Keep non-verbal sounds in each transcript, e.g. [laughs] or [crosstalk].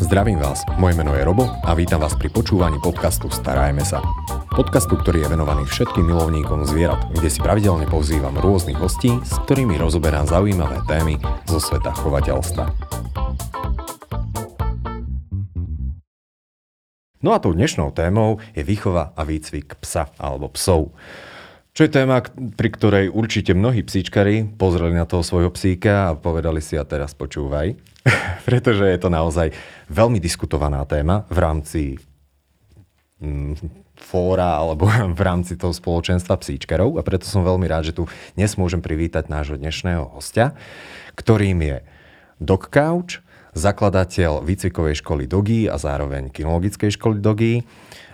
Zdravím vás, moje meno je Robo a vítam vás pri počúvaní podcastu Starajme sa. Podcastu, ktorý je venovaný všetkým milovníkom zvierat, kde si pravidelne pozývam rôznych hostí, s ktorými rozoberám zaujímavé témy zo sveta chovateľstva. No a tou dnešnou témou je výchova a výcvik psa alebo psov. Čo je téma, pri ktorej určite mnohí psíčkari pozreli na toho svojho psíka a povedali si a teraz počúvaj, [laughs] pretože je to naozaj veľmi diskutovaná téma v rámci mm, fóra alebo [laughs] v rámci toho spoločenstva psíčkarov a preto som veľmi rád, že tu dnes môžem privítať nášho dnešného hostia, ktorým je Dog Couch, zakladateľ výcvikovej školy Dogy a zároveň kinologickej školy Dogy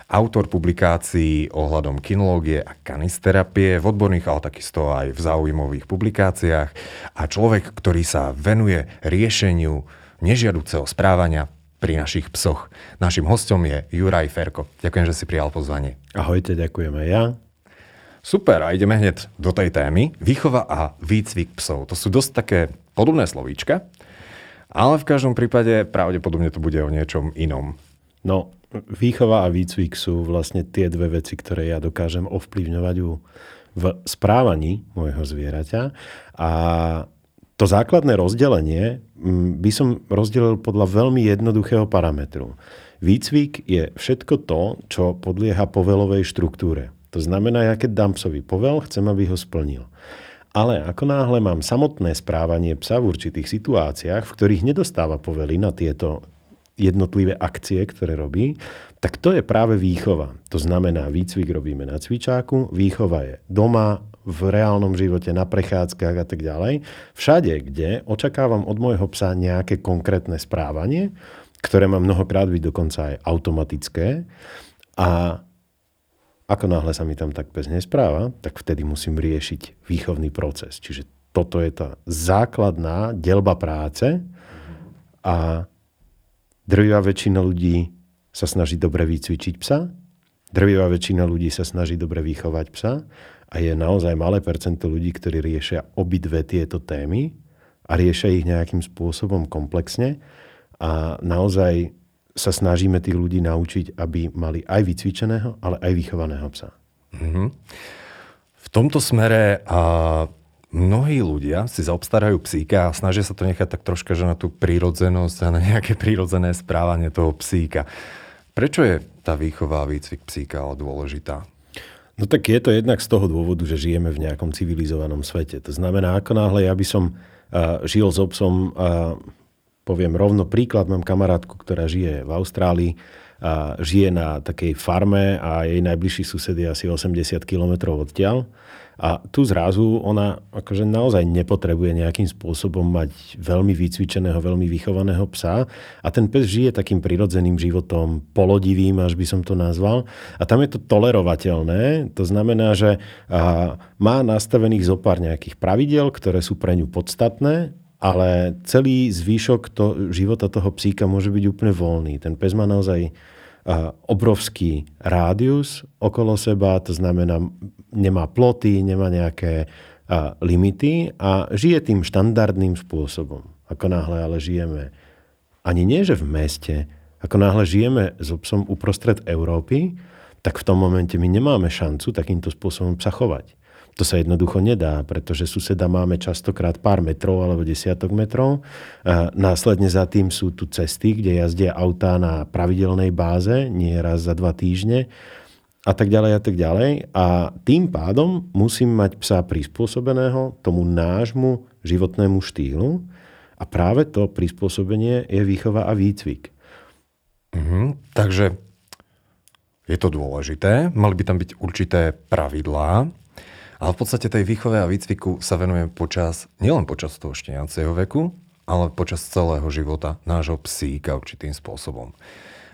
autor publikácií ohľadom kinológie a kanisterapie v odborných, ale takisto aj v zaujímavých publikáciách a človek, ktorý sa venuje riešeniu nežiaduceho správania pri našich psoch. Našim hostom je Juraj Ferko. Ďakujem, že si prijal pozvanie. Ahojte, ďakujem aj ja. Super, a ideme hneď do tej témy. Výchova a výcvik psov. To sú dosť také podobné slovíčka, ale v každom prípade pravdepodobne to bude o niečom inom. No, výchova a výcvik sú vlastne tie dve veci, ktoré ja dokážem ovplyvňovať v správaní môjho zvieraťa. A to základné rozdelenie mm, by som rozdelil podľa veľmi jednoduchého parametru. Výcvik je všetko to, čo podlieha povelovej štruktúre. To znamená, ja keď dám psovi povel, chcem, aby ho splnil. Ale ako náhle mám samotné správanie psa v určitých situáciách, v ktorých nedostáva povely na tieto jednotlivé akcie, ktoré robí, tak to je práve výchova. To znamená, výcvik robíme na cvičáku, výchova je doma, v reálnom živote, na prechádzkach a tak ďalej. Všade, kde očakávam od môjho psa nejaké konkrétne správanie, ktoré má mnohokrát byť dokonca aj automatické a ako náhle sa mi tam tak pes nespráva, tak vtedy musím riešiť výchovný proces. Čiže toto je tá základná delba práce a Drvivá väčšina ľudí sa snaží dobre vycvičiť psa, drvivá väčšina ľudí sa snaží dobre vychovať psa a je naozaj malé percento ľudí, ktorí riešia obidve tieto témy a riešia ich nejakým spôsobom komplexne a naozaj sa snažíme tých ľudí naučiť, aby mali aj vycvičeného, ale aj vychovaného psa. Mm-hmm. V tomto smere a mnohí ľudia si zaobstarajú psíka a snažia sa to nechať tak troška, že na tú prírodzenosť a na nejaké prírodzené správanie toho psíka. Prečo je tá výchova a výcvik psíka dôležitá? No tak je to jednak z toho dôvodu, že žijeme v nejakom civilizovanom svete. To znamená, ako náhle ja by som uh, žil s obsom, uh, poviem rovno príklad, mám kamarátku, ktorá žije v Austrálii, a žije na takej farme a jej najbližší sused je asi 80 km odtiaľ. A tu zrazu ona akože naozaj nepotrebuje nejakým spôsobom mať veľmi vycvičeného, veľmi vychovaného psa a ten pes žije takým prirodzeným životom, polodivým, až by som to nazval. A tam je to tolerovateľné, to znamená, že má nastavených zo pár nejakých pravidel, ktoré sú pre ňu podstatné, ale celý zvýšok to, života toho psíka môže byť úplne voľný. Ten pes má naozaj obrovský rádius okolo seba, to znamená, nemá ploty, nemá nejaké limity a žije tým štandardným spôsobom. Ako náhle ale žijeme, ani nie že v meste, ako náhle žijeme s obsom uprostred Európy, tak v tom momente my nemáme šancu takýmto spôsobom sa chovať. To sa jednoducho nedá, pretože suseda máme častokrát pár metrov alebo desiatok metrov. A následne za tým sú tu cesty, kde jazdia autá na pravidelnej báze, nie raz za dva týždne a tak ďalej a tak ďalej. A tým pádom musím mať psa prispôsobeného tomu nášmu životnému štýlu a práve to prispôsobenie je výchova a výcvik. Mhm, takže je to dôležité, mali by tam byť určité pravidlá, ale v podstate tej výchove a výcviku sa venujeme počas, nielen počas toho šteniaceho veku, ale počas celého života nášho psíka určitým spôsobom.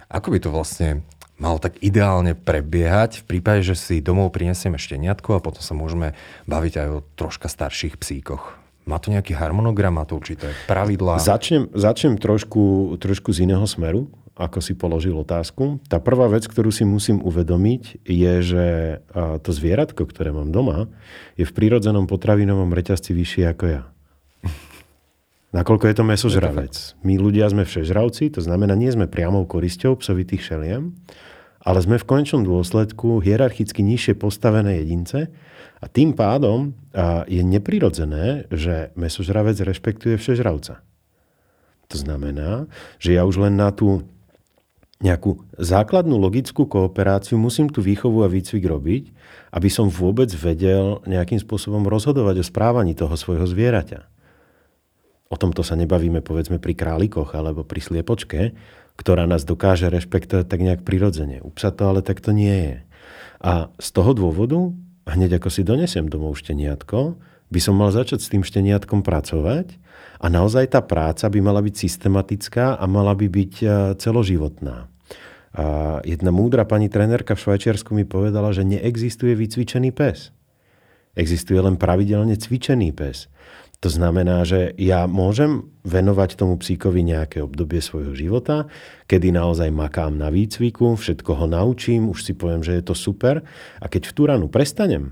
Ako by to vlastne malo tak ideálne prebiehať v prípade, že si domov prinesieme šteniatko a potom sa môžeme baviť aj o troška starších psíkoch? Má to nejaký harmonogram, má to určité pravidlá? Začnem, začnem trošku, trošku z iného smeru ako si položil otázku. Tá prvá vec, ktorú si musím uvedomiť, je, že to zvieratko, ktoré mám doma, je v prírodzenom potravinovom reťazci vyššie ako ja. Nakoľko je to mesožravec. My ľudia sme všežravci, to znamená, nie sme priamou korisťou psovitých šeliem, ale sme v konečnom dôsledku hierarchicky nižšie postavené jedince a tým pádom je neprirodzené, že mesožravec rešpektuje všežravca. To znamená, že ja už len na tú nejakú základnú logickú kooperáciu musím tú výchovu a výcvik robiť, aby som vôbec vedel nejakým spôsobom rozhodovať o správaní toho svojho zvieraťa. O tomto sa nebavíme povedzme pri králikoch alebo pri sliepočke, ktorá nás dokáže rešpektovať tak nejak prirodzene. U psa to ale takto nie je. A z toho dôvodu, hneď ako si donesiem domov šteniatko, by som mal začať s tým šteniatkom pracovať a naozaj tá práca by mala byť systematická a mala by byť e, celoživotná. A jedna múdra pani trénerka v Švajčiarsku mi povedala, že neexistuje vycvičený pes. Existuje len pravidelne cvičený pes. To znamená, že ja môžem venovať tomu psíkovi nejaké obdobie svojho života, kedy naozaj makám na výcviku, všetko ho naučím, už si poviem, že je to super. A keď v tú ranu prestanem,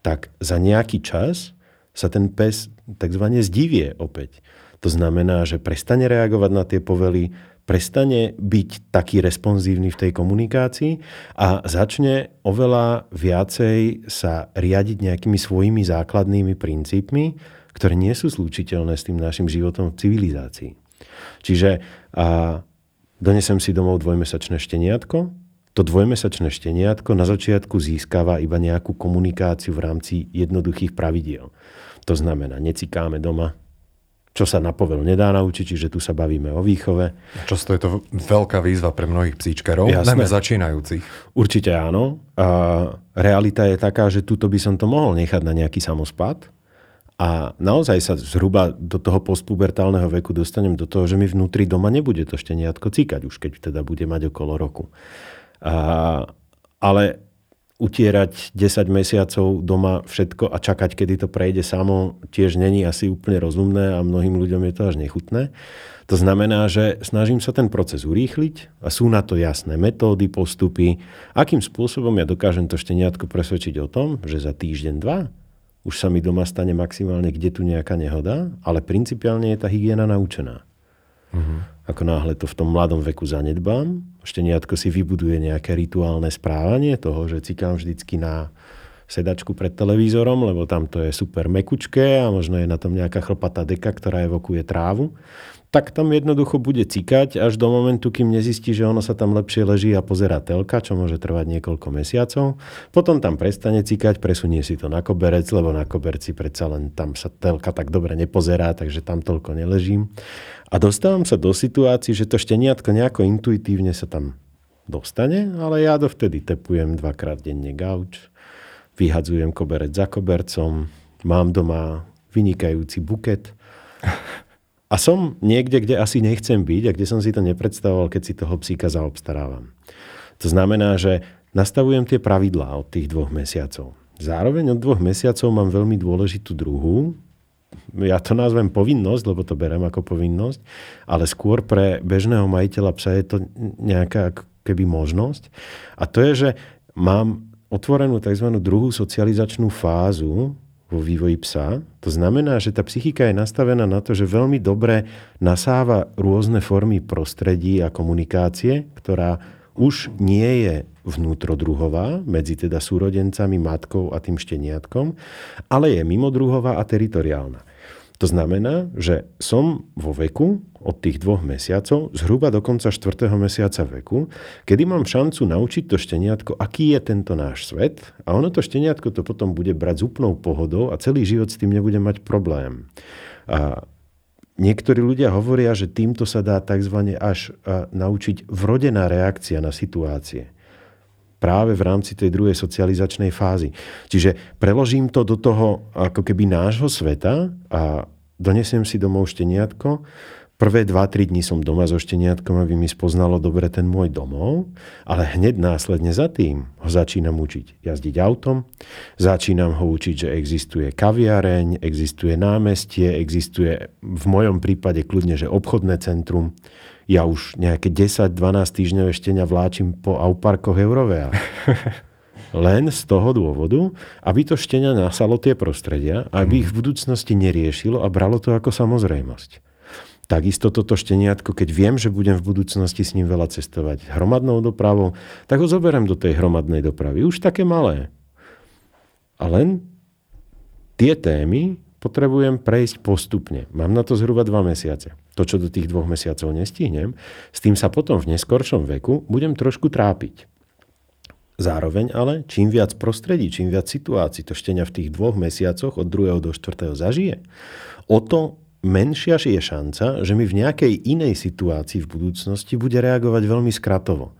tak za nejaký čas sa ten pes tzv. zdivie opäť. To znamená, že prestane reagovať na tie povely, prestane byť taký responsívny v tej komunikácii a začne oveľa viacej sa riadiť nejakými svojimi základnými princípmi, ktoré nie sú zlúčiteľné s tým našim životom v civilizácii. Čiže a, donesem si domov dvojmesačné šteniatko, to dvojmesačné šteniatko na začiatku získava iba nejakú komunikáciu v rámci jednoduchých pravidiel. To znamená, necikáme doma, čo sa na povel nedá naučiť, čiže tu sa bavíme o výchove. Často je to veľká výzva pre mnohých psíčkarov, Jasné. najmä začínajúcich. Určite áno. A realita je taká, že tuto by som to mohol nechať na nejaký samospad, a naozaj sa zhruba do toho postpubertálneho veku dostanem do toho, že mi vnútri doma nebude to šteniatko cíkať, už keď teda bude mať okolo roku. A, ale utierať 10 mesiacov doma všetko a čakať, kedy to prejde samo, tiež není asi úplne rozumné a mnohým ľuďom je to až nechutné. To znamená, že snažím sa ten proces urýchliť a sú na to jasné metódy, postupy, akým spôsobom ja dokážem to šteniatko presvedčiť o tom, že za týždeň, dva už sa mi doma stane maximálne kde tu nejaká nehoda, ale principiálne je tá hygiena naučená. Uh-huh. Ako náhle to v tom mladom veku zanedbám, šteniatko si vybuduje nejaké rituálne správanie toho, že cikám vždycky na sedačku pred televízorom, lebo tam to je super mekučké a možno je na tom nejaká chlpatá deka, ktorá evokuje trávu tak tam jednoducho bude cikať až do momentu, kým nezistí, že ono sa tam lepšie leží a pozera telka, čo môže trvať niekoľko mesiacov. Potom tam prestane cikať, presunie si to na koberec, lebo na koberci predsa len tam sa telka tak dobre nepozerá, takže tam toľko neležím. A dostávam sa do situácií, že to šteniatko nejako intuitívne sa tam dostane, ale ja dovtedy tepujem dvakrát denne gauč, vyhadzujem koberec za kobercom, mám doma vynikajúci buket a som niekde, kde asi nechcem byť a kde som si to nepredstavoval, keď si toho psíka zaobstarávam. To znamená, že nastavujem tie pravidlá od tých dvoch mesiacov. Zároveň od dvoch mesiacov mám veľmi dôležitú druhú, ja to nazvem povinnosť, lebo to berem ako povinnosť, ale skôr pre bežného majiteľa psa je to nejaká keby možnosť. A to je, že mám otvorenú tzv. druhú socializačnú fázu, vo vývoji psa. To znamená, že tá psychika je nastavená na to, že veľmi dobre nasáva rôzne formy prostredí a komunikácie, ktorá už nie je vnútrodruhová medzi teda súrodencami, matkou a tým šteniatkom, ale je mimodruhová a teritoriálna. To znamená, že som vo veku od tých dvoch mesiacov, zhruba do konca štvrtého mesiaca veku, kedy mám šancu naučiť to šteniatko, aký je tento náš svet a ono to šteniatko to potom bude brať s úplnou pohodou a celý život s tým nebude mať problém. A niektorí ľudia hovoria, že týmto sa dá tzv. až naučiť vrodená reakcia na situácie práve v rámci tej druhej socializačnej fázy. Čiže preložím to do toho ako keby nášho sveta a donesiem si domov šteniatko. Prvé 2-3 dní som doma so šteniatkom, aby mi spoznalo dobre ten môj domov, ale hneď následne za tým ho začínam učiť jazdiť autom, začínam ho učiť, že existuje kaviareň, existuje námestie, existuje v mojom prípade kľudne, že obchodné centrum, ja už nejaké 10-12 týždňové štenia vláčim po auparkoch Eurovea. [laughs] len z toho dôvodu, aby to štenia nasalo tie prostredia, aby ich v budúcnosti neriešilo a bralo to ako samozrejmosť. Takisto toto šteniatko, keď viem, že budem v budúcnosti s ním veľa cestovať hromadnou dopravou, tak ho zoberiem do tej hromadnej dopravy. Už také malé. A len tie témy potrebujem prejsť postupne. Mám na to zhruba dva mesiace. To, čo do tých dvoch mesiacov nestihnem, s tým sa potom v neskoršom veku budem trošku trápiť. Zároveň ale, čím viac prostredí, čím viac situácií to štenia v tých dvoch mesiacoch od 2. do 4. zažije, o to menšia je šanca, že mi v nejakej inej situácii v budúcnosti bude reagovať veľmi skratovo.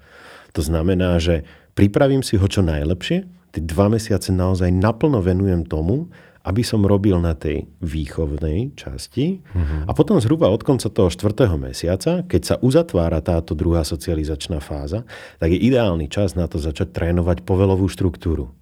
To znamená, že pripravím si ho čo najlepšie, tie dva mesiace naozaj naplno venujem tomu, aby som robil na tej výchovnej časti uh-huh. a potom zhruba od konca toho štvrtého mesiaca, keď sa uzatvára táto druhá socializačná fáza, tak je ideálny čas na to začať trénovať povelovú štruktúru.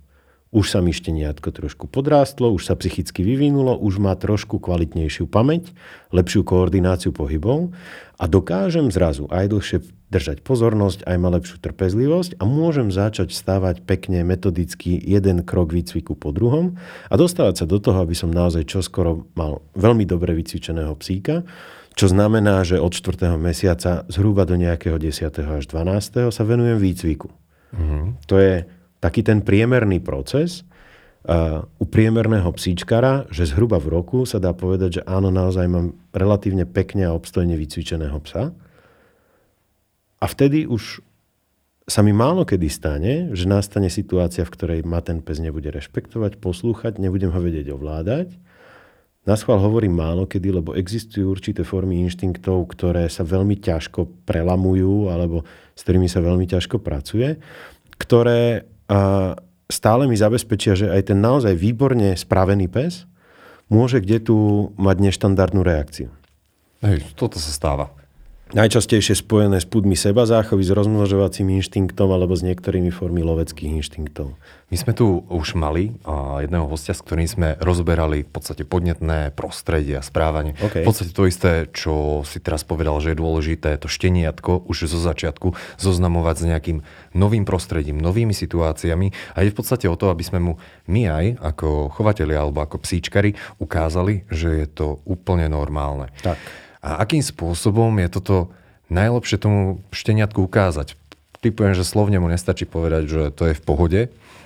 Už sa mi šteniatko trošku podrástlo, už sa psychicky vyvinulo, už má trošku kvalitnejšiu pamäť, lepšiu koordináciu pohybov a dokážem zrazu aj dlhšie držať pozornosť, aj má lepšiu trpezlivosť a môžem začať stávať pekne metodicky jeden krok výcviku po druhom a dostávať sa do toho, aby som naozaj čoskoro mal veľmi dobre vycvičeného psíka, čo znamená, že od 4. mesiaca zhruba do nejakého 10. až 12. sa venujem výcviku. Mm-hmm. To je taký ten priemerný proces uh, u priemerného psíčkara, že zhruba v roku sa dá povedať, že áno, naozaj mám relatívne pekne a obstojne vycvičeného psa. A vtedy už sa mi málo kedy stane, že nastane situácia, v ktorej ma ten pes nebude rešpektovať, poslúchať, nebudem ho vedieť ovládať. Na schvál hovorím málo kedy, lebo existujú určité formy inštinktov, ktoré sa veľmi ťažko prelamujú alebo s ktorými sa veľmi ťažko pracuje, ktoré stále mi zabezpečia, že aj ten naozaj výborne spravený pes môže kde tu mať neštandardnú reakciu. Hej, toto sa stáva. Najčastejšie spojené s púdmi seba záchovy, s rozmnožovacím inštinktom alebo s niektorými formy loveckých inštinktov. My sme tu už mali jedného hostia, s ktorým sme rozberali v podstate podnetné prostredie a správanie. Okay. V podstate to isté, čo si teraz povedal, že je dôležité to šteniatko už zo začiatku zoznamovať s nejakým novým prostredím, novými situáciami a je v podstate o to, aby sme mu my aj ako chovatelia alebo ako psíčkari ukázali, že je to úplne normálne. Tak. A akým spôsobom je toto najlepšie tomu šteniatku ukázať? Typujem, že slovne mu nestačí povedať, že to je v pohode,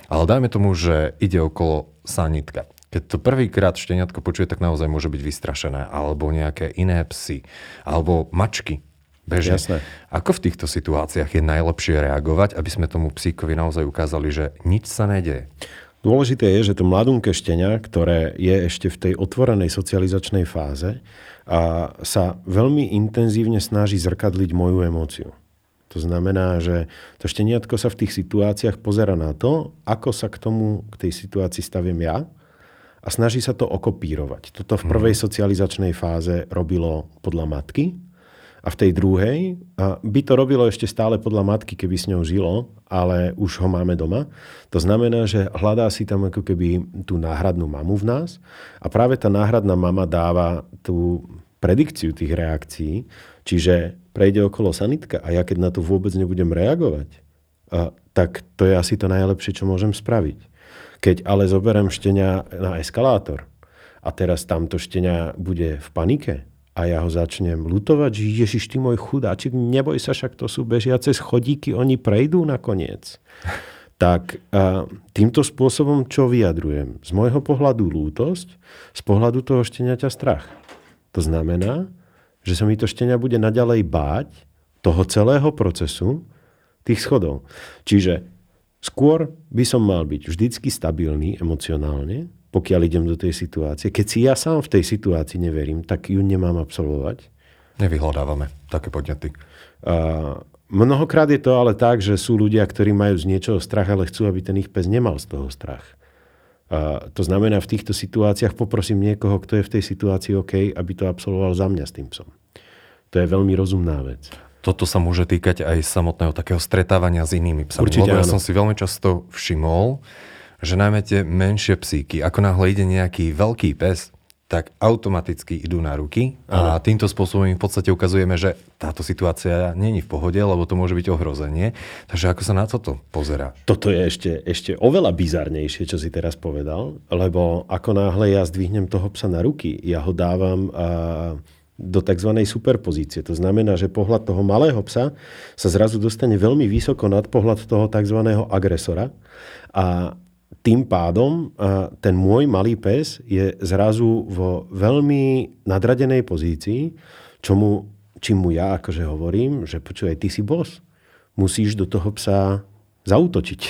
ale dajme tomu, že ide okolo sanitka. Keď to prvýkrát šteniatko počuje, tak naozaj môže byť vystrašené. Alebo nejaké iné psy. Alebo mačky. Bežne. Jasné. Ako v týchto situáciách je najlepšie reagovať, aby sme tomu psíkovi naozaj ukázali, že nič sa nedeje? Dôležité je, že to mladunké štenia, ktoré je ešte v tej otvorenej socializačnej fáze, a sa veľmi intenzívne snaží zrkadliť moju emóciu. To znamená, že to šteniatko sa v tých situáciách pozera na to, ako sa k tomu, k tej situácii stavím ja a snaží sa to okopírovať. Toto v prvej mhm. socializačnej fáze robilo podľa matky, a v tej druhej by to robilo ešte stále podľa matky, keby s ňou žilo, ale už ho máme doma. To znamená, že hľadá si tam ako keby tú náhradnú mamu v nás a práve tá náhradná mama dáva tú predikciu tých reakcií, čiže prejde okolo sanitka a ja keď na to vôbec nebudem reagovať, a, tak to je asi to najlepšie, čo môžem spraviť. Keď ale zoberiem štenia na eskalátor a teraz tamto štenia bude v panike, a ja ho začnem lutovať, že Ježiš, ty môj chudáčik, neboj sa, však to sú bežiace schodíky, oni prejdú nakoniec. [laughs] tak a týmto spôsobom čo vyjadrujem? Z môjho pohľadu lútosť, z pohľadu toho šteniaťa strach. To znamená, že sa mi to štenia bude naďalej báť toho celého procesu tých schodov. Čiže skôr by som mal byť vždycky stabilný emocionálne, pokiaľ idem do tej situácie. Keď si ja sám v tej situácii neverím, tak ju nemám absolvovať. Nevyhľadávame také podnety. A mnohokrát je to ale tak, že sú ľudia, ktorí majú z niečoho strach, ale chcú, aby ten ich pes nemal z toho strach. A to znamená, v týchto situáciách poprosím niekoho, kto je v tej situácii OK, aby to absolvoval za mňa s tým psom. To je veľmi rozumná vec. Toto sa môže týkať aj samotného takého stretávania s inými psami. Určite Lebo ja áno. som si veľmi často všimol, že najmä tie menšie psíky, ako náhle ide nejaký veľký pes, tak automaticky idú na ruky a týmto spôsobom im v podstate ukazujeme, že táto situácia není v pohode, lebo to môže byť ohrozenie. Takže ako sa na toto pozera? Toto je ešte, ešte oveľa bizarnejšie, čo si teraz povedal, lebo ako náhle ja zdvihnem toho psa na ruky, ja ho dávam a do tzv. superpozície. To znamená, že pohľad toho malého psa sa zrazu dostane veľmi vysoko nad pohľad toho tzv. agresora a tým pádom ten môj malý pes je zrazu vo veľmi nadradenej pozícii, čomu, čím mu ja akože hovorím, že počúvaj, ty si boss. Musíš do toho psa zautočiť.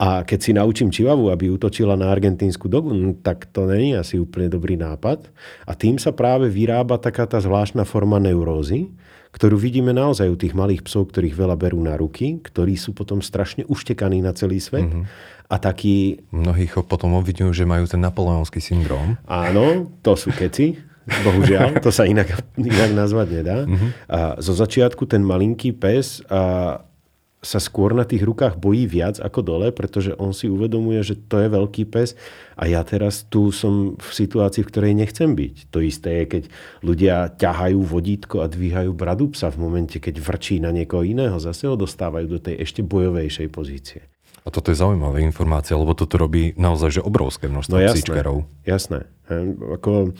A keď si naučím Čivavu, aby útočila na argentínsku dogu, no, tak to není asi úplne dobrý nápad. A tým sa práve vyrába taká tá zvláštna forma neurózy, ktorú vidíme naozaj u tých malých psov, ktorých veľa berú na ruky, ktorí sú potom strašne uštekaní na celý svet. Mm-hmm. A taký... Mnohých potom obvinujú, že majú ten napoleonský syndrom. Áno, to sú keci. Bohužiaľ, to sa inak, inak nazvať nedá. Mm-hmm. A zo začiatku ten malinký pes a sa skôr na tých rukách bojí viac ako dole, pretože on si uvedomuje, že to je veľký pes a ja teraz tu som v situácii, v ktorej nechcem byť. To isté je, keď ľudia ťahajú vodítko a dvíhajú bradu psa v momente, keď vrčí na niekoho iného, zase ho dostávajú do tej ešte bojovejšej pozície. A toto je zaujímavá informácia, lebo toto robí naozaj že obrovské množstvo no, jasné, psíčkarov. Jasné. Ako,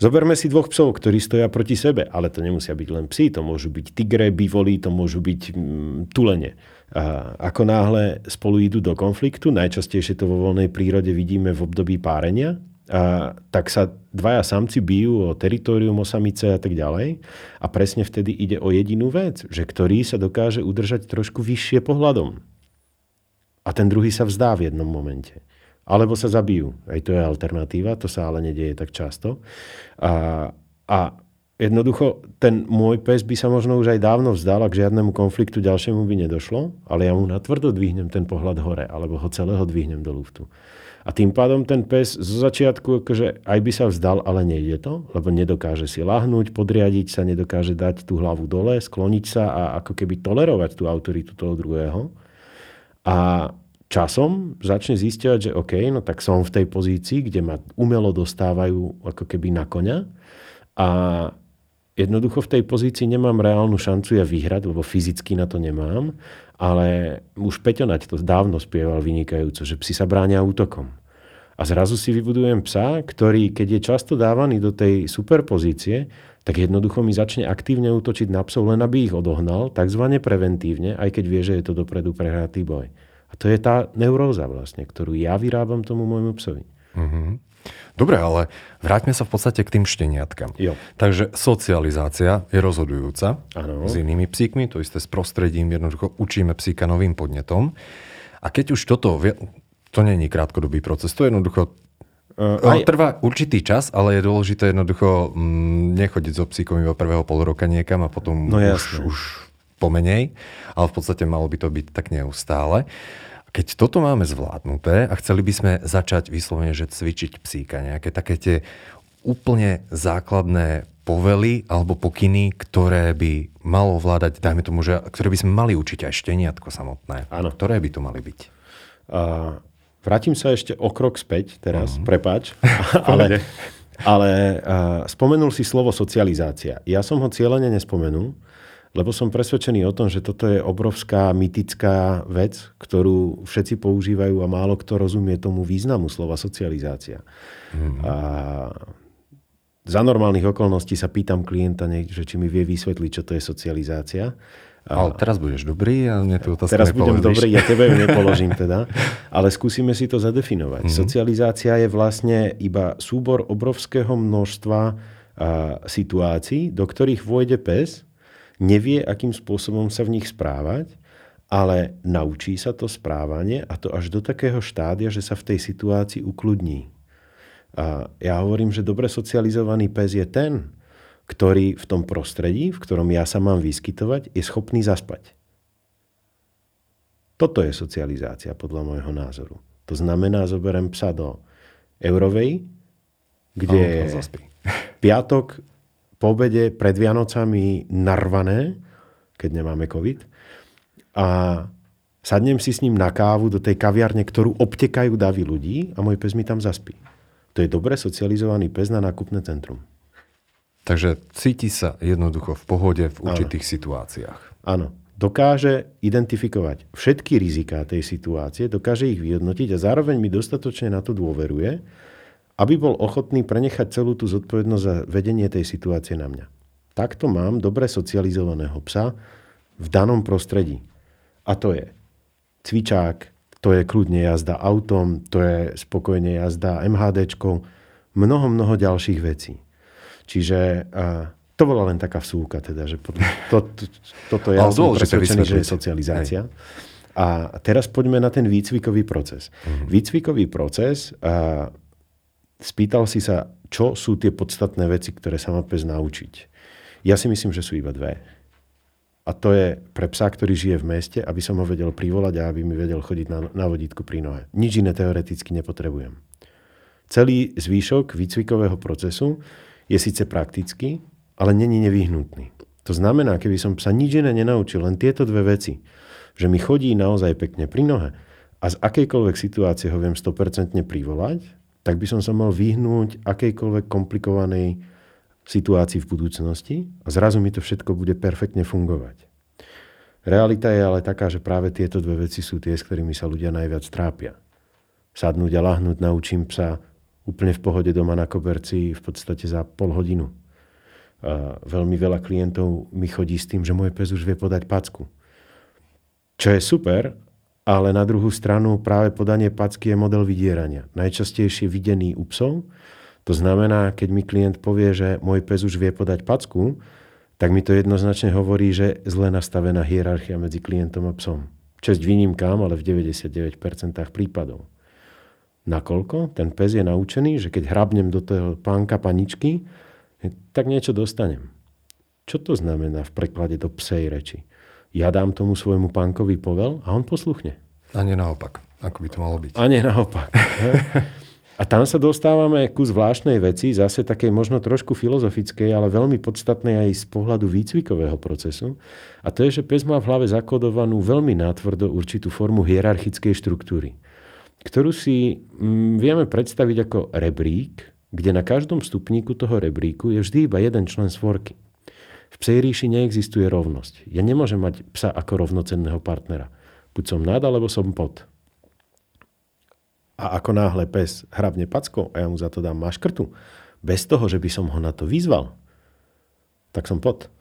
Zoberme si dvoch psov, ktorí stoja proti sebe, ale to nemusia byť len psi, to môžu byť tigre, bivoli, to môžu byť mm, tulene. A ako náhle spolu idú do konfliktu, najčastejšie to vo voľnej prírode vidíme v období párenia, a, tak sa dvaja samci bijú o teritorium, o samice a tak ďalej. A presne vtedy ide o jedinú vec, že ktorý sa dokáže udržať trošku vyššie pohľadom. A ten druhý sa vzdá v jednom momente alebo sa zabijú. Aj to je alternatíva, to sa ale nedieje tak často. A, a jednoducho ten môj pes by sa možno už aj dávno vzdal, ak žiadnemu konfliktu ďalšiemu by nedošlo, ale ja mu natvrdo dvihnem ten pohľad hore, alebo ho celého dvihnem do luftu. A tým pádom ten pes zo začiatku akože aj by sa vzdal, ale nejde to, lebo nedokáže si lahnúť, podriadiť sa, nedokáže dať tú hlavu dole, skloniť sa a ako keby tolerovať tú autoritu toho druhého. A časom začne zistiať, že OK, no tak som v tej pozícii, kde ma umelo dostávajú ako keby na koňa a jednoducho v tej pozícii nemám reálnu šancu ja vyhrať, lebo fyzicky na to nemám, ale už Peťonať to dávno spieval vynikajúco, že psi sa bránia útokom. A zrazu si vybudujem psa, ktorý, keď je často dávaný do tej superpozície, tak jednoducho mi začne aktívne útočiť na psov, len aby ich odohnal, takzvané preventívne, aj keď vie, že je to dopredu prehratý boj. A to je tá neuróza vlastne, ktorú ja vyrábam tomu môjmu psovi. Mm-hmm. Dobre, ale vráťme sa v podstate k tým šteniatkám. Jo. Takže socializácia je rozhodujúca ano. s inými psíkmi, to isté s prostredím, jednoducho učíme psíka novým podnetom. A keď už toto, to není krátkodobý proces, to je jednoducho Uh, aj... Trvá určitý čas, ale je dôležité jednoducho mm, nechodiť so psíkom iba prvého pol roka niekam a potom no, už, už pomenej, ale v podstate malo by to byť tak neustále. Keď toto máme zvládnuté a chceli by sme začať vyslovene, že cvičiť psíka, nejaké také tie úplne základné povely alebo pokyny, ktoré by malo vládať, dajme tomu, že, ktoré by sme mali učiť aj šteniatko samotné. Áno. Ktoré by to mali byť? Uh, vrátim sa ešte o krok späť teraz, uh-huh. prepáč, [laughs] ale, ale uh, spomenul si slovo socializácia. Ja som ho cieľene nespomenul, lebo som presvedčený o tom, že toto je obrovská mytická vec, ktorú všetci používajú a málo kto rozumie tomu významu slova socializácia. Mm. A za normálnych okolností sa pýtam klienta, že či mi vie vysvetliť, čo to je socializácia. Ale teraz budeš dobrý a mne tú otázku Teraz budem dobrý, ja tebe ju [laughs] nepoložím teda. Ale skúsime si to zadefinovať. Mm-hmm. Socializácia je vlastne iba súbor obrovského množstva a, situácií, do ktorých vôjde pes nevie, akým spôsobom sa v nich správať, ale naučí sa to správanie a to až do takého štádia, že sa v tej situácii ukludní. A ja hovorím, že dobre socializovaný pes je ten, ktorý v tom prostredí, v ktorom ja sa mám vyskytovať, je schopný zaspať. Toto je socializácia podľa môjho názoru. To znamená, zoberiem psa do Eurovej, kde je [laughs] piatok po obede pred Vianocami narvané, keď nemáme COVID. A sadnem si s ním na kávu do tej kaviarne, ktorú obtekajú davy ľudí a môj pes mi tam zaspí. To je dobre socializovaný pes na nákupné centrum. Takže cíti sa jednoducho v pohode v určitých Áno. situáciách. Áno. Dokáže identifikovať všetky riziká tej situácie, dokáže ich vyhodnotiť a zároveň mi dostatočne na to dôveruje, aby bol ochotný prenechať celú tú zodpovednosť za vedenie tej situácie na mňa. Takto mám dobre socializovaného psa v danom prostredí. A to je cvičák, to je kľudne jazda autom, to je spokojne jazda MHDčkou, mnoho, mnoho ďalších vecí. Čiže uh, to bola len taká vsúka, teda, že to, to, toto ja som presvedčený, že je socializácia. Hej. A teraz poďme na ten výcvikový proces. Uh-huh. Výcvikový proces, uh, spýtal si sa, čo sú tie podstatné veci, ktoré sa má pes naučiť. Ja si myslím, že sú iba dve. A to je pre psa, ktorý žije v meste, aby som ho vedel privolať a aby mi vedel chodiť na, na vodítku pri nohe. Nič iné teoreticky nepotrebujem. Celý zvýšok výcvikového procesu je síce praktický, ale není nevyhnutný. To znamená, keby som sa nič iné nenaučil, len tieto dve veci, že mi chodí naozaj pekne pri nohe a z akejkoľvek situácie ho viem 100% privolať, tak by som sa mal vyhnúť akejkoľvek komplikovanej situácii v budúcnosti a zrazu mi to všetko bude perfektne fungovať. Realita je ale taká, že práve tieto dve veci sú tie, s ktorými sa ľudia najviac trápia. Sadnúť a lahnúť naučím psa úplne v pohode doma na koberci v podstate za pol hodinu. A veľmi veľa klientov mi chodí s tým, že môj pes už vie podať packu. Čo je super, ale na druhú stranu práve podanie packy je model vydierania. Najčastejšie videný u psov. To znamená, keď mi klient povie, že môj pes už vie podať packu, tak mi to jednoznačne hovorí, že zle nastavená hierarchia medzi klientom a psom. Česť výnimkám, ale v 99% prípadov. Nakoľko ten pes je naučený, že keď hrabnem do toho pánka paničky, tak niečo dostanem. Čo to znamená v preklade do psej reči? Ja dám tomu svojmu pánkovi povel a on posluchne. A nie naopak, ako by to malo byť. A nie naopak. a tam sa dostávame ku zvláštnej veci, zase takej možno trošku filozofickej, ale veľmi podstatnej aj z pohľadu výcvikového procesu. A to je, že pes má v hlave zakodovanú veľmi nátvrdo určitú formu hierarchickej štruktúry ktorú si mm, vieme predstaviť ako rebrík, kde na každom stupníku toho rebríku je vždy iba jeden člen svorky. V psej ríši neexistuje rovnosť. Ja nemôžem mať psa ako rovnocenného partnera. Buď som nad, alebo som pod. A ako náhle pes hrabne packou a ja mu za to dám maškrtu, bez toho, že by som ho na to vyzval, tak som pod.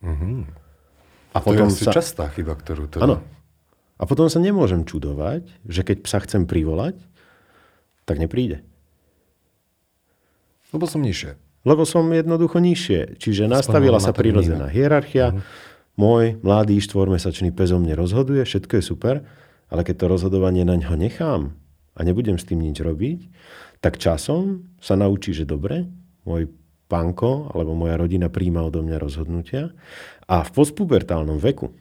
Mm-hmm. A, a to potom je asi sa... častá chyba, ktorú to... Áno, a potom sa nemôžem čudovať, že keď psa chcem privolať, tak nepríde. Lebo som nižšie. Lebo som jednoducho nižšie. Čiže nastavila sa prirodzená hierarchia. Uh-huh. Môj mladý štvormesačný pes o mne rozhoduje, všetko je super, ale keď to rozhodovanie na ňo nechám a nebudem s tým nič robiť, tak časom sa naučí, že dobre, môj pánko alebo moja rodina príjma odo mňa rozhodnutia a v postpubertálnom veku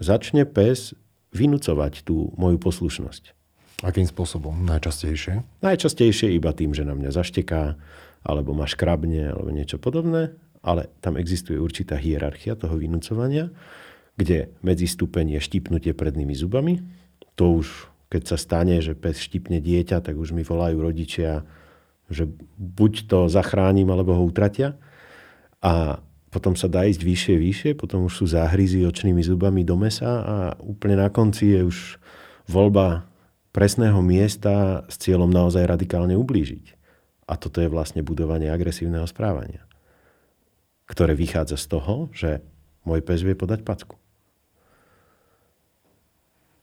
začne pes vynúcovať tú moju poslušnosť. Akým spôsobom? Najčastejšie? Najčastejšie iba tým, že na mňa zašteká, alebo ma škrabne, alebo niečo podobné, ale tam existuje určitá hierarchia toho vynúcovania, kde medzi stupeň je štipnutie prednými zubami. To už, keď sa stane, že pes štipne dieťa, tak už mi volajú rodičia, že buď to zachránim, alebo ho utratia. A potom sa dá ísť vyššie, vyššie, potom už sú záhryzy očnými zubami do mesa a úplne na konci je už voľba presného miesta s cieľom naozaj radikálne ublížiť. A toto je vlastne budovanie agresívneho správania, ktoré vychádza z toho, že môj pes vie podať packu.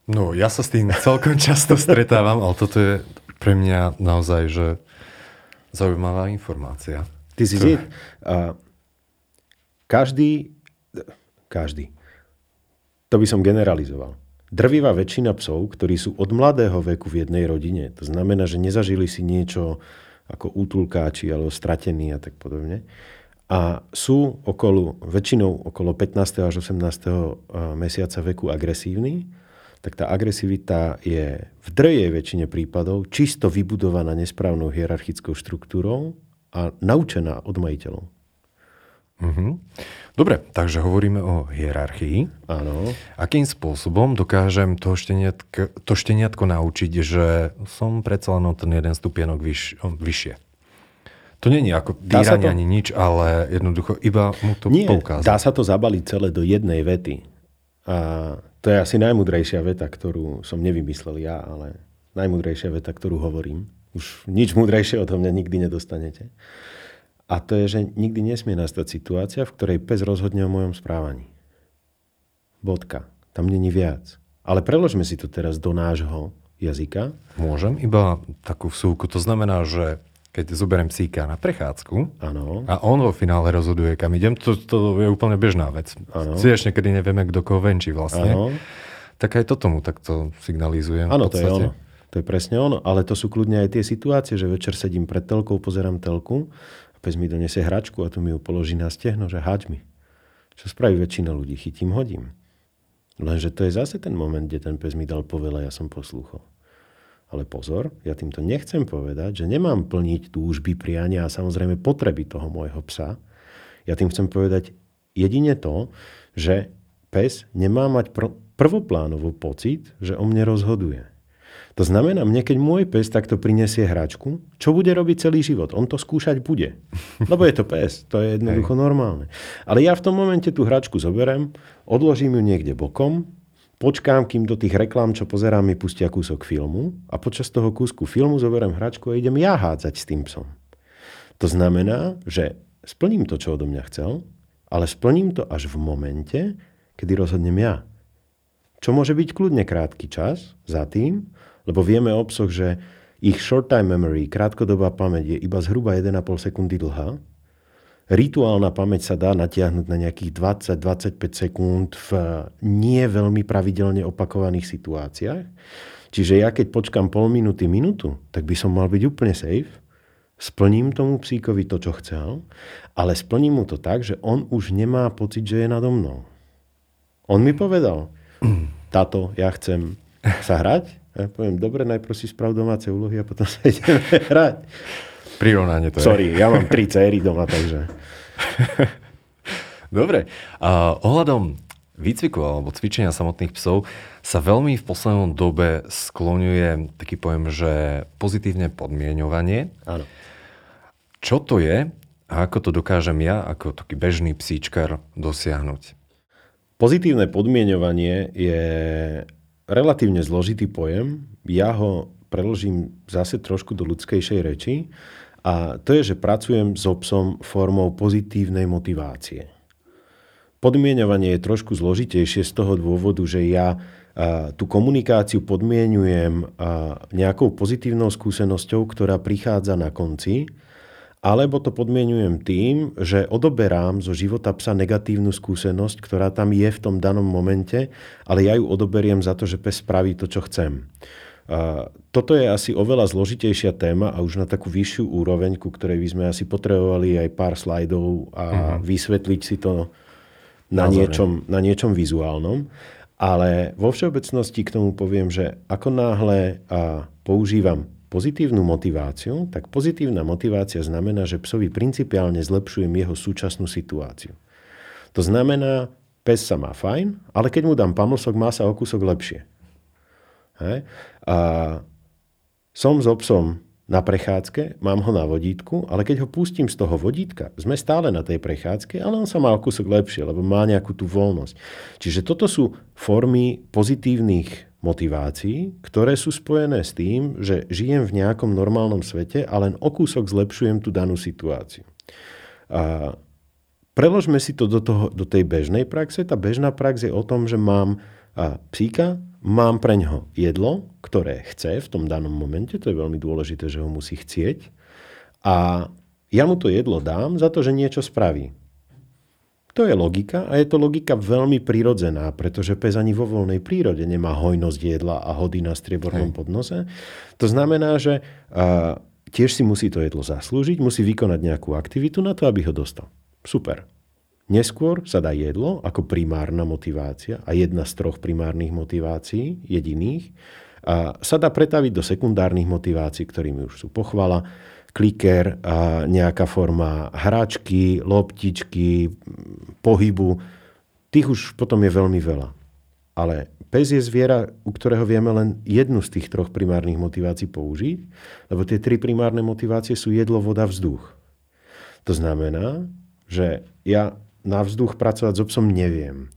No, ja sa s tým celkom často stretávam, ale toto je pre mňa naozaj, že zaujímavá informácia. Ty si to... a každý, každý, to by som generalizoval. Drvivá väčšina psov, ktorí sú od mladého veku v jednej rodine, to znamená, že nezažili si niečo ako útulkáči alebo stratení a tak podobne, a sú okolo, väčšinou okolo 15. až 18. Eh, mesiaca veku agresívni, tak tá agresivita je v drejej väčšine prípadov čisto vybudovaná nesprávnou hierarchickou štruktúrou a naučená od majiteľov. Uh-huh. Dobre, takže hovoríme o hierarchii. Áno. Akým spôsobom dokážem to, šteniatko, to šteniatko naučiť, že som predsa len ten jeden stupienok vyš, vyššie? To nie je ako týranie ani nič, ale jednoducho iba mu to nie, poukázať. dá sa to zabaliť celé do jednej vety. A to je asi najmudrejšia veta, ktorú som nevymyslel ja, ale najmudrejšia veta, ktorú hovorím. Už nič mudrejšie od mňa nikdy nedostanete. A to je, že nikdy nesmie nastať situácia, v ktorej pes rozhodne o mojom správaní. Bodka. Tam není viac. Ale preložme si to teraz do nášho jazyka. Môžem iba takú vsúku. To znamená, že keď zoberiem psíka na prechádzku ano. a on vo finále rozhoduje, kam idem, to, to je úplne bežná vec. Tiež niekedy nevieme, kto koho venčí vlastne. Ano. Tak aj to tomu takto signalizujem. Áno, to je ono. To je presne ono. Ale to sú kľudne aj tie situácie, že večer sedím pred telkou, pozerám telku pes mi donesie hračku a tu mi ju položí na stehno, že haď mi. Čo spraví väčšina ľudí? Chytím, hodím. Lenže to je zase ten moment, kde ten pes mi dal povela, ja som poslúchol. Ale pozor, ja týmto nechcem povedať, že nemám plniť túžby, priania a samozrejme potreby toho môjho psa. Ja tým chcem povedať jedine to, že pes nemá mať pr- pocit, že o mne rozhoduje. To znamená, mne keď môj pes takto prinesie hračku, čo bude robiť celý život? On to skúšať bude. Lebo je to pes, to je jednoducho Hej. normálne. Ale ja v tom momente tú hračku zoberiem, odložím ju niekde bokom, počkám, kým do tých reklám, čo pozerám, mi pustia kúsok filmu a počas toho kúsku filmu zoberiem hračku a idem ja hádzať s tým psom. To znamená, že splním to, čo odo mňa chcel, ale splním to až v momente, kedy rozhodnem ja. Čo môže byť kľudne krátky čas za tým, lebo vieme o psoch, že ich short time memory, krátkodobá pamäť je iba zhruba 1,5 sekundy dlhá. Rituálna pamäť sa dá natiahnuť na nejakých 20-25 sekúnd v nie veľmi pravidelne opakovaných situáciách. Čiže ja keď počkam pol minúty, minútu, tak by som mal byť úplne safe. Splním tomu psíkovi to, čo chcel, ale splním mu to tak, že on už nemá pocit, že je nado mnou. On mi povedal, táto, ja chcem sa hrať, ja poviem, dobre, najprv si sprav domáce úlohy a potom sa [laughs] ideme hrať. Prirovnanie to Sorry, je. ja mám tri céry doma, takže... [laughs] dobre. A ohľadom výcviku alebo cvičenia samotných psov sa veľmi v poslednom dobe skloňuje taký pojem, že pozitívne podmienovanie. Áno. Čo to je a ako to dokážem ja ako taký bežný psíčkar dosiahnuť? Pozitívne podmienovanie je relatívne zložitý pojem. Ja ho preložím zase trošku do ľudskejšej reči. A to je, že pracujem so psom formou pozitívnej motivácie. Podmienovanie je trošku zložitejšie z toho dôvodu, že ja tú komunikáciu podmienujem nejakou pozitívnou skúsenosťou, ktorá prichádza na konci alebo to podmienujem tým, že odoberám zo života psa negatívnu skúsenosť, ktorá tam je v tom danom momente, ale ja ju odoberiem za to, že pes spraví to, čo chcem. Toto je asi oveľa zložitejšia téma a už na takú vyššiu úroveň, ku ktorej by sme asi potrebovali aj pár slajdov a uh-huh. vysvetliť si to na niečom, na niečom vizuálnom. Ale vo všeobecnosti k tomu poviem, že ako náhle používam pozitívnu motiváciu, tak pozitívna motivácia znamená, že psovi principiálne zlepšujem jeho súčasnú situáciu. To znamená, pes sa má fajn, ale keď mu dám pamlsok, má sa o kúsok lepšie. He? A som so psom na prechádzke, mám ho na vodítku, ale keď ho pustím z toho vodítka, sme stále na tej prechádzke, ale on sa má o kúsok lepšie, lebo má nejakú tú voľnosť. Čiže toto sú formy pozitívnych motivácií, ktoré sú spojené s tým, že žijem v nejakom normálnom svete a len o kúsok zlepšujem tú danú situáciu. A preložme si to do, toho, do tej bežnej praxe. Tá bežná prax je o tom, že mám a psíka, mám pre ňoho jedlo, ktoré chce v tom danom momente, to je veľmi dôležité, že ho musí chcieť. A ja mu to jedlo dám za to, že niečo spraví. To je logika a je to logika veľmi prirodzená, pretože pes ani vo voľnej prírode nemá hojnosť jedla a hody na striebornom podnose. To znamená, že a, tiež si musí to jedlo zaslúžiť, musí vykonať nejakú aktivitu na to, aby ho dostal. Super. Neskôr sa dá jedlo ako primárna motivácia a jedna z troch primárnych motivácií, jediných, a sa dá pretaviť do sekundárnych motivácií, ktorými už sú pochvala, kliker, a nejaká forma hračky, loptičky, pohybu. Tých už potom je veľmi veľa. Ale pes je zviera, u ktorého vieme len jednu z tých troch primárnych motivácií použiť, lebo tie tri primárne motivácie sú jedlo, voda, vzduch. To znamená, že ja na vzduch pracovať so psom neviem.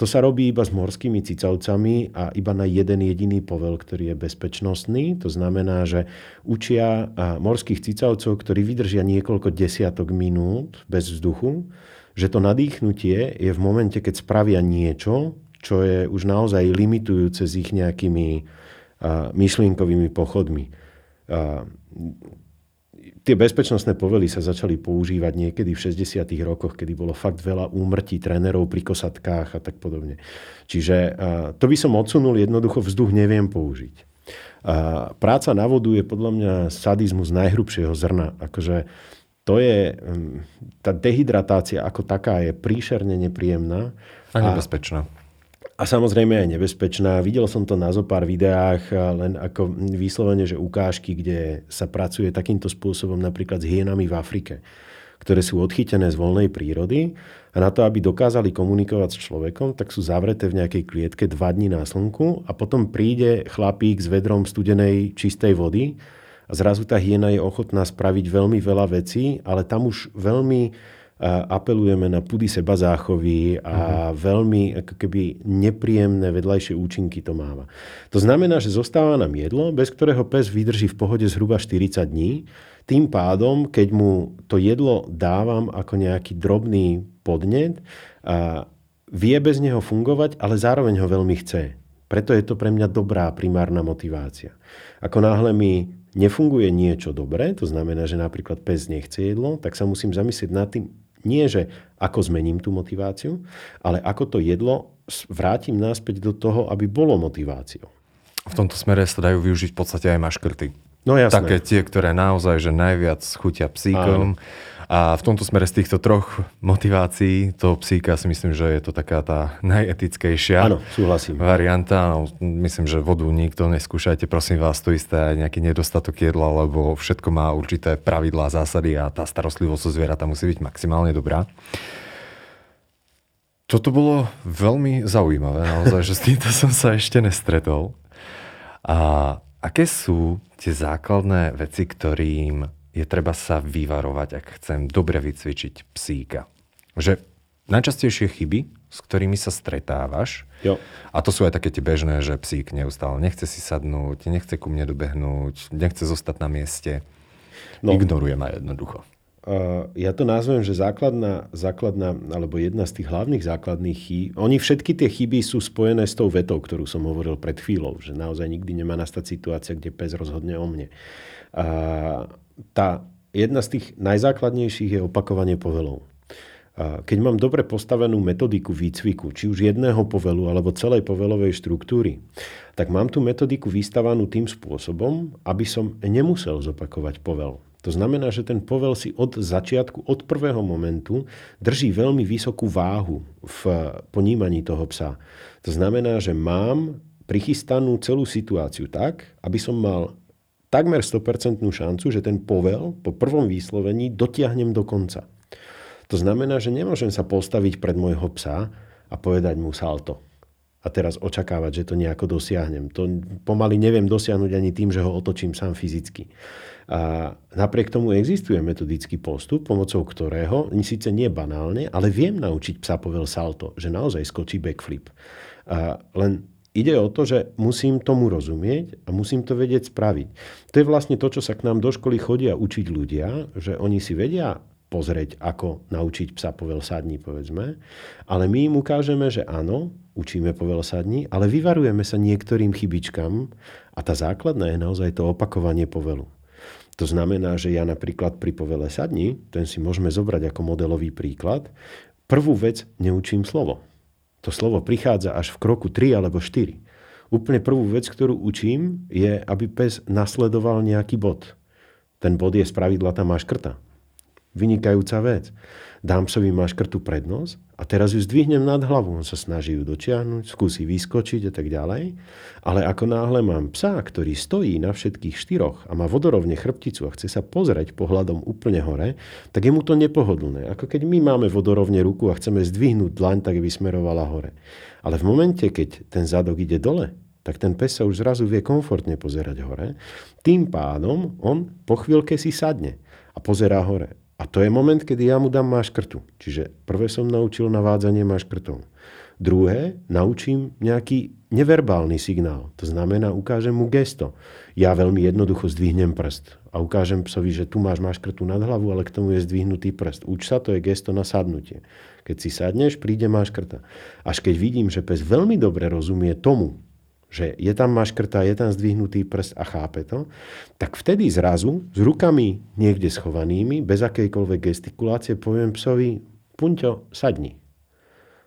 To sa robí iba s morskými cicavcami a iba na jeden jediný povel, ktorý je bezpečnostný. To znamená, že učia morských cicavcov, ktorí vydržia niekoľko desiatok minút bez vzduchu, že to nadýchnutie je v momente, keď spravia niečo, čo je už naozaj limitujúce s ich nejakými myšlienkovými pochodmi tie bezpečnostné povely sa začali používať niekedy v 60. rokoch, kedy bolo fakt veľa úmrtí trénerov pri kosatkách a tak podobne. Čiže to by som odsunul, jednoducho vzduch neviem použiť. A práca na vodu je podľa mňa sadizmus najhrubšieho zrna. Akože to je, hm, tá dehydratácia ako taká je príšerne nepríjemná. A nebezpečná. A a samozrejme aj nebezpečná. Videl som to na zo pár videách, len ako vyslovene, že ukážky, kde sa pracuje takýmto spôsobom napríklad s hienami v Afrike, ktoré sú odchytené z voľnej prírody a na to, aby dokázali komunikovať s človekom, tak sú zavreté v nejakej klietke dva dní na slnku a potom príde chlapík s vedrom studenej čistej vody a zrazu tá hiena je ochotná spraviť veľmi veľa vecí, ale tam už veľmi apelujeme na pudy seba záchovy a uh-huh. veľmi ako keby nepríjemné vedľajšie účinky to máva. To znamená, že zostáva nám jedlo, bez ktorého pes vydrží v pohode zhruba 40 dní. Tým pádom, keď mu to jedlo dávam ako nejaký drobný podnet, a vie bez neho fungovať, ale zároveň ho veľmi chce. Preto je to pre mňa dobrá primárna motivácia. Ako náhle mi nefunguje niečo dobré, to znamená, že napríklad pes nechce jedlo, tak sa musím zamyslieť nad tým, nie, že ako zmením tú motiváciu, ale ako to jedlo vrátim náspäť do toho, aby bolo motiváciou. V tomto smere sa dajú využiť v podstate aj maškrty. No jasné. Také tie, ktoré naozaj že najviac chutia psíkom. Áno. A v tomto smere z týchto troch motivácií toho psíka si myslím, že je to taká tá najetickejšia Áno, súhlasím. varianta. No, myslím, že vodu nikto neskúšajte, prosím vás, to isté aj nejaký nedostatok jedla, lebo všetko má určité pravidlá, zásady a tá starostlivosť o zvieratá musí byť maximálne dobrá. Toto bolo veľmi zaujímavé, naozaj, že s týmto [laughs] som sa ešte nestretol. A aké sú tie základné veci, ktorým je treba sa vyvarovať, ak chcem dobre vycvičiť psíka. Že najčastejšie chyby, s ktorými sa stretávaš, jo. a to sú aj také tie bežné, že psík neustále nechce si sadnúť, nechce ku mne dobehnúť, nechce zostať na mieste, no. ignoruje ma jednoducho. Ja to nazvem, že základná, základná, alebo jedna z tých hlavných základných chýb, oni všetky tie chyby sú spojené s tou vetou, ktorú som hovoril pred chvíľou, že naozaj nikdy nemá nastať situácia, kde pes rozhodne o mne. Uh, tá jedna z tých najzákladnejších je opakovanie povelov. Keď mám dobre postavenú metodiku výcviku, či už jedného povelu alebo celej povelovej štruktúry, tak mám tú metodiku vystavanú tým spôsobom, aby som nemusel zopakovať povel. To znamená, že ten povel si od začiatku, od prvého momentu drží veľmi vysokú váhu v ponímaní toho psa. To znamená, že mám prichystanú celú situáciu tak, aby som mal takmer 100% šancu, že ten povel po prvom výslovení dotiahnem do konca. To znamená, že nemôžem sa postaviť pred môjho psa a povedať mu salto. A teraz očakávať, že to nejako dosiahnem. To pomaly neviem dosiahnuť ani tým, že ho otočím sám fyzicky. A napriek tomu existuje metodický postup, pomocou ktorého, síce nie banálne, ale viem naučiť psa povel salto, že naozaj skočí backflip. A len Ide o to, že musím tomu rozumieť a musím to vedieť spraviť. To je vlastne to, čo sa k nám do školy chodia učiť ľudia, že oni si vedia pozrieť, ako naučiť psa povel sadni, povedzme. Ale my im ukážeme, že áno, učíme povel sadni, ale vyvarujeme sa niektorým chybičkám a tá základná je naozaj to opakovanie povelu. To znamená, že ja napríklad pri povele sadni, ten si môžeme zobrať ako modelový príklad, prvú vec neučím slovo. To slovo prichádza až v kroku 3 alebo 4. Úplne prvú vec, ktorú učím, je, aby pes nasledoval nejaký bod. Ten bod je spravidla tá maškrta. Vynikajúca vec. Dám psovi maškrtu prednosť a teraz ju zdvihnem nad hlavu. On sa snaží ju dotiahnuť, skúsi vyskočiť a tak ďalej. Ale ako náhle mám psa, ktorý stojí na všetkých štyroch a má vodorovne chrbticu a chce sa pozrieť pohľadom úplne hore, tak je mu to nepohodlné. Ako keď my máme vodorovne ruku a chceme zdvihnúť dlaň, tak by smerovala hore. Ale v momente, keď ten zadok ide dole, tak ten pes sa už zrazu vie komfortne pozerať hore. Tým pádom on po chvíľke si sadne a pozerá hore. A to je moment, kedy ja mu dám maškrtu. Čiže prvé som naučil navádzanie maškrtov. Druhé, naučím nejaký neverbálny signál. To znamená, ukážem mu gesto. Ja veľmi jednoducho zdvihnem prst a ukážem psovi, že tu máš maškrtu nad hlavu, ale k tomu je zdvihnutý prst. Uč sa, to je gesto na sadnutie. Keď si sadneš, príde maškrta. Až keď vidím, že pes veľmi dobre rozumie tomu, že je tam maškrta, je tam zdvihnutý prst a chápe to, tak vtedy zrazu s rukami niekde schovanými, bez akejkoľvek gestikulácie, poviem psovi, Punťo, sadni.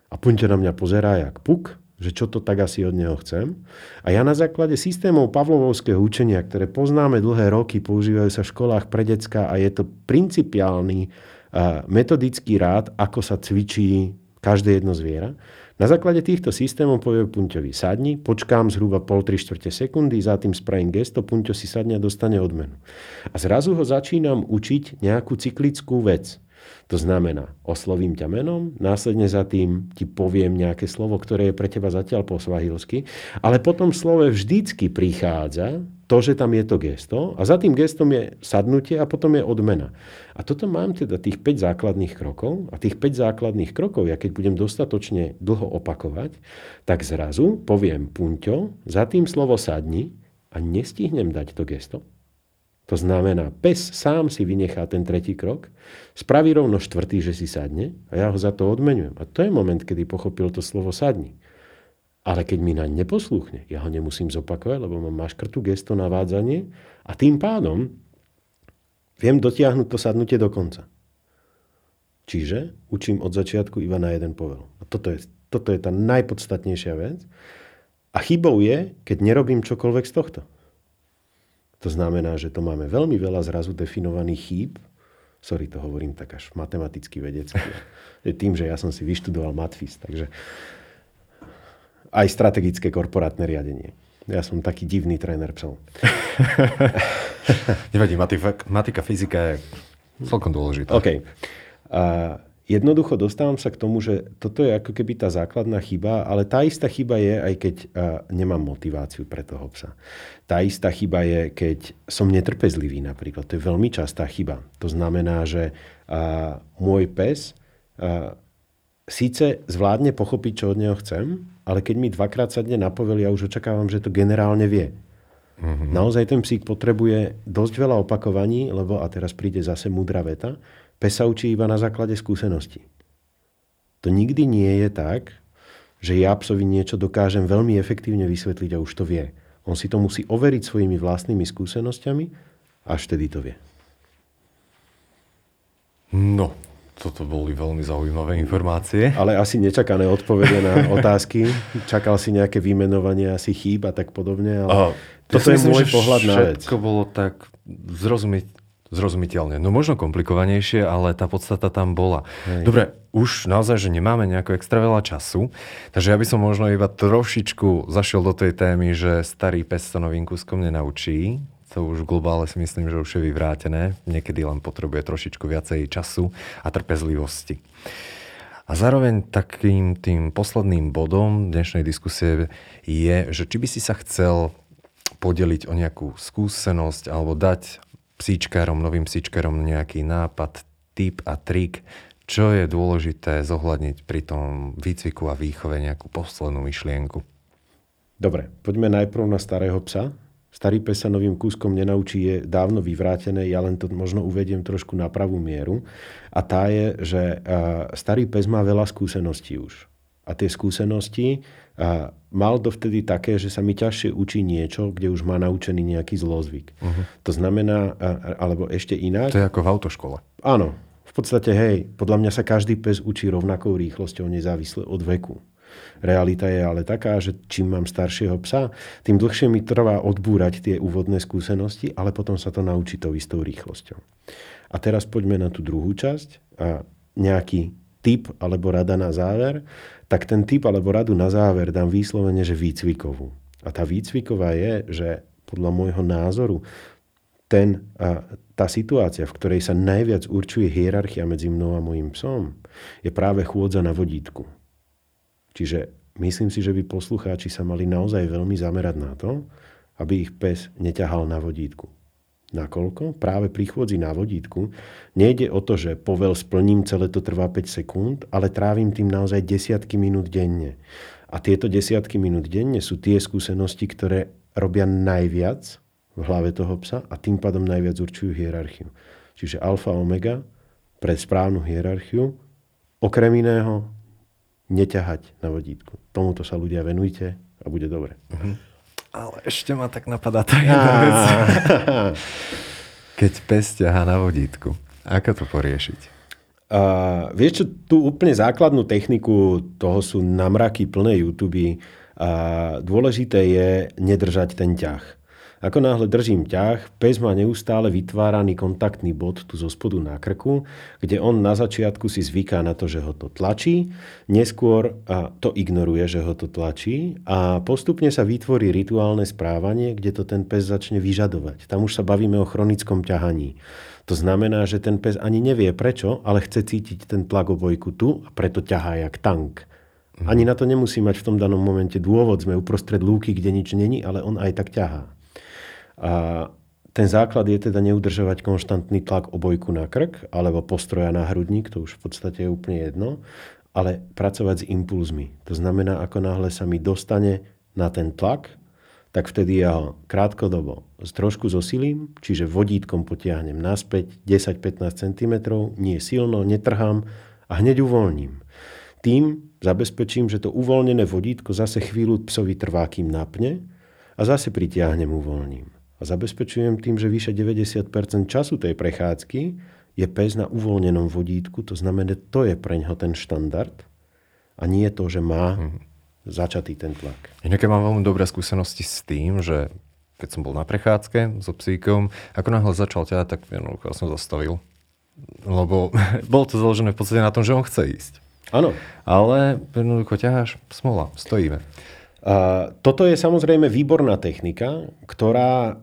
A Punťo na mňa pozerá jak puk, že čo to tak asi od neho chcem. A ja na základe systémov Pavlovovského učenia, ktoré poznáme dlhé roky, používajú sa v školách pre decka a je to principiálny metodický rád, ako sa cvičí každé jedno zviera, na základe týchto systémov povie Punťovi sadni, počkám zhruba pol 3 čtvrte sekundy, za tým spravím gesto, Punťo si sadne a dostane odmenu. A zrazu ho začínam učiť nejakú cyklickú vec. To znamená, oslovím ťa menom, následne za tým ti poviem nejaké slovo, ktoré je pre teba zatiaľ po svahilsky, ale potom slove vždycky prichádza to, že tam je to gesto a za tým gestom je sadnutie a potom je odmena. A toto mám teda tých 5 základných krokov a tých 5 základných krokov, ja keď budem dostatočne dlho opakovať, tak zrazu poviem punťo, za tým slovo sadni a nestihnem dať to gesto to znamená, pes sám si vynechá ten tretí krok, spraví rovno štvrtý, že si sadne a ja ho za to odmenujem. A to je moment, kedy pochopil to slovo sadni. Ale keď mi naň neposlúchne, ja ho nemusím zopakovať, lebo mám maškrtu gesto navádzanie a tým pádom viem dotiahnuť to sadnutie do konca. Čiže učím od začiatku iba na jeden povel. A toto je, toto je tá najpodstatnejšia vec. A chybou je, keď nerobím čokoľvek z tohto. To znamená, že to máme veľmi veľa zrazu definovaných chýb. Sorry, to hovorím tak až matematicky vedecky. [laughs] Tým, že ja som si vyštudoval Matfis, takže aj strategické korporátne riadenie. Ja som taký divný tréner psov. [laughs] Nevadí, matika, matika, fyzika je celkom dôležitá. OK. A jednoducho dostávam sa k tomu, že toto je ako keby tá základná chyba, ale tá istá chyba je, aj keď nemám motiváciu pre toho psa. Tá istá chyba je, keď som netrpezlivý napríklad. To je veľmi častá chyba. To znamená, že môj pes síce zvládne pochopiť, čo od neho chcem, ale keď mi dvakrát sadne na povel, ja už očakávam, že to generálne vie. Mm-hmm. Naozaj ten psík potrebuje dosť veľa opakovaní, lebo a teraz príde zase múdra veta, Pes sa učí iba na základe skúseností. To nikdy nie je tak, že ja psovi niečo dokážem veľmi efektívne vysvetliť a už to vie. On si to musí overiť svojimi vlastnými skúsenosťami, až vtedy to vie. No, toto boli veľmi zaujímavé informácie. Ale asi nečakané odpovede na [laughs] otázky. Čakal si nejaké vymenovanie asi chýb a tak podobne. Ale oh, toto je môj pohľad na vec. Všetko bolo tak zrozumieť, Zrozumiteľne. No možno komplikovanejšie, ale tá podstata tam bola. Hej. Dobre, už naozaj, že nemáme nejako extra veľa času, takže ja by som možno iba trošičku zašiel do tej témy, že starý pes sa novým kúskom nenaučí. To už v globále si myslím, že už je vyvrátené. Niekedy len potrebuje trošičku viacej času a trpezlivosti. A zároveň takým tým posledným bodom dnešnej diskusie je, že či by si sa chcel podeliť o nejakú skúsenosť alebo dať psíčkárom, novým psíčkárom nejaký nápad, tip a trik, čo je dôležité zohľadniť pri tom výcviku a výchove nejakú poslednú myšlienku? Dobre, poďme najprv na starého psa. Starý pes sa novým kúskom nenaučí, je dávno vyvrátené, ja len to možno uvediem trošku na pravú mieru. A tá je, že starý pes má veľa skúseností už. A tie skúsenosti a mal dovtedy také, že sa mi ťažšie učí niečo, kde už má naučený nejaký zlozvyk. Uh-huh. To znamená, alebo ešte inak... To je ako v autoškole. Áno. V podstate, hej, podľa mňa sa každý pes učí rovnakou rýchlosťou, nezávisle od veku. Realita je ale taká, že čím mám staršieho psa, tým dlhšie mi trvá odbúrať tie úvodné skúsenosti, ale potom sa to naučí tou istou rýchlosťou. A teraz poďme na tú druhú časť. A nejaký typ alebo rada na záver, tak ten typ alebo radu na záver dám výslovene, že výcvikovú. A tá výcviková je, že podľa môjho názoru ten, a, tá situácia, v ktorej sa najviac určuje hierarchia medzi mnou a mojim psom, je práve chôdza na vodítku. Čiže myslím si, že by poslucháči sa mali naozaj veľmi zamerať na to, aby ich pes neťahal na vodítku. Nakoľko? Práve pri chôdzi na vodítku nejde o to, že povel splním, celé to trvá 5 sekúnd, ale trávim tým naozaj desiatky minút denne. A tieto desiatky minút denne sú tie skúsenosti, ktoré robia najviac v hlave toho psa a tým pádom najviac určujú hierarchiu. Čiže alfa omega pre správnu hierarchiu, okrem iného, neťahať na vodítku. Tomuto sa ľudia venujte a bude dobre. Uh-huh. Ale ešte ma tak napadá tá jedna vec. Keď pes ťahá na vodítku, ako to poriešiť? Uh, vieš čo, tú úplne základnú techniku, toho sú namraky plné YouTube. Uh, dôležité je nedržať ten ťah. Ako náhle držím ťah, pes má neustále vytváraný kontaktný bod tu zo spodu na krku, kde on na začiatku si zvyká na to, že ho to tlačí, neskôr a to ignoruje, že ho to tlačí a postupne sa vytvorí rituálne správanie, kde to ten pes začne vyžadovať. Tam už sa bavíme o chronickom ťahaní. To znamená, že ten pes ani nevie prečo, ale chce cítiť ten tlak obojku tu a preto ťahá jak tank. Ani na to nemusí mať v tom danom momente dôvod. Sme uprostred lúky, kde nič není, ale on aj tak ťahá. A ten základ je teda neudržovať konštantný tlak obojku na krk alebo postroja na hrudník, to už v podstate je úplne jedno, ale pracovať s impulzmi. To znamená, ako náhle sa mi dostane na ten tlak, tak vtedy ja ho krátkodobo trošku zosilím, čiže vodítkom potiahnem naspäť 10-15 cm, nie silno, netrhám a hneď uvoľním. Tým zabezpečím, že to uvoľnené vodítko zase chvíľu psovi trvá, kým napne a zase pritiahnem, uvoľním a zabezpečujem tým, že vyše 90% času tej prechádzky je pes na uvoľnenom vodítku, to znamená, to je pre ňo ten štandard a nie to, že má mm. začatý ten tlak. Inak mám veľmi dobré skúsenosti s tým, že keď som bol na prechádzke so psíkom, ako náhle začal ťa, tak jednoducho som zastavil. Lebo [laughs] bolo to založené v podstate na tom, že on chce ísť. Áno. Ale jednoducho ťaháš, smola, stojíme. Toto je samozrejme výborná technika, ktorá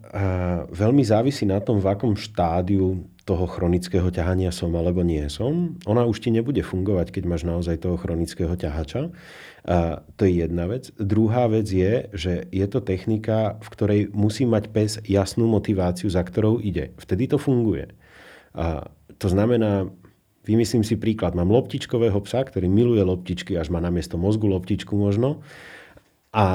veľmi závisí na tom, v akom štádiu toho chronického ťahania som alebo nie som. Ona už ti nebude fungovať, keď máš naozaj toho chronického ťahača. A to je jedna vec. Druhá vec je, že je to technika, v ktorej musí mať pes jasnú motiváciu, za ktorou ide. Vtedy to funguje. A to znamená, vymyslím si príklad, mám loptičkového psa, ktorý miluje loptičky, až má na miesto mozgu loptičku možno a,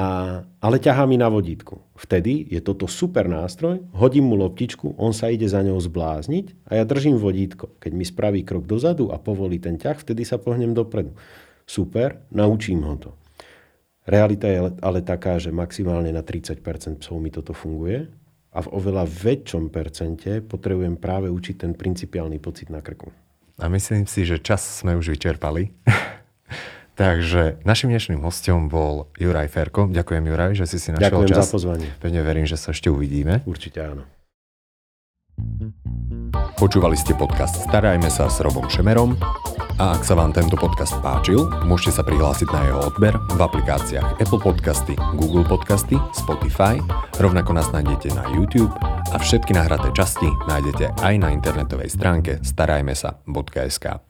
ale ťahá mi na vodítku. Vtedy je toto super nástroj, hodím mu loptičku, on sa ide za ňou zblázniť a ja držím vodítko. Keď mi spraví krok dozadu a povolí ten ťah, vtedy sa pohnem dopredu. Super, naučím ho to. Realita je ale taká, že maximálne na 30% psov mi toto funguje a v oveľa väčšom percente potrebujem práve učiť ten principiálny pocit na krku. A myslím si, že čas sme už vyčerpali. [laughs] Takže našim dnešným hostom bol Juraj Ferko. Ďakujem Juraj, že si si našiel Ďakujem čas. za pozvanie. Pevne verím, že sa ešte uvidíme. Určite áno. Počúvali ste podcast Starajme sa s Robom Šemerom a ak sa vám tento podcast páčil, môžete sa prihlásiť na jeho odber v aplikáciách Apple Podcasty, Google Podcasty, Spotify, rovnako nás nájdete na YouTube a všetky nahraté časti nájdete aj na internetovej stránke starajmesa.sk.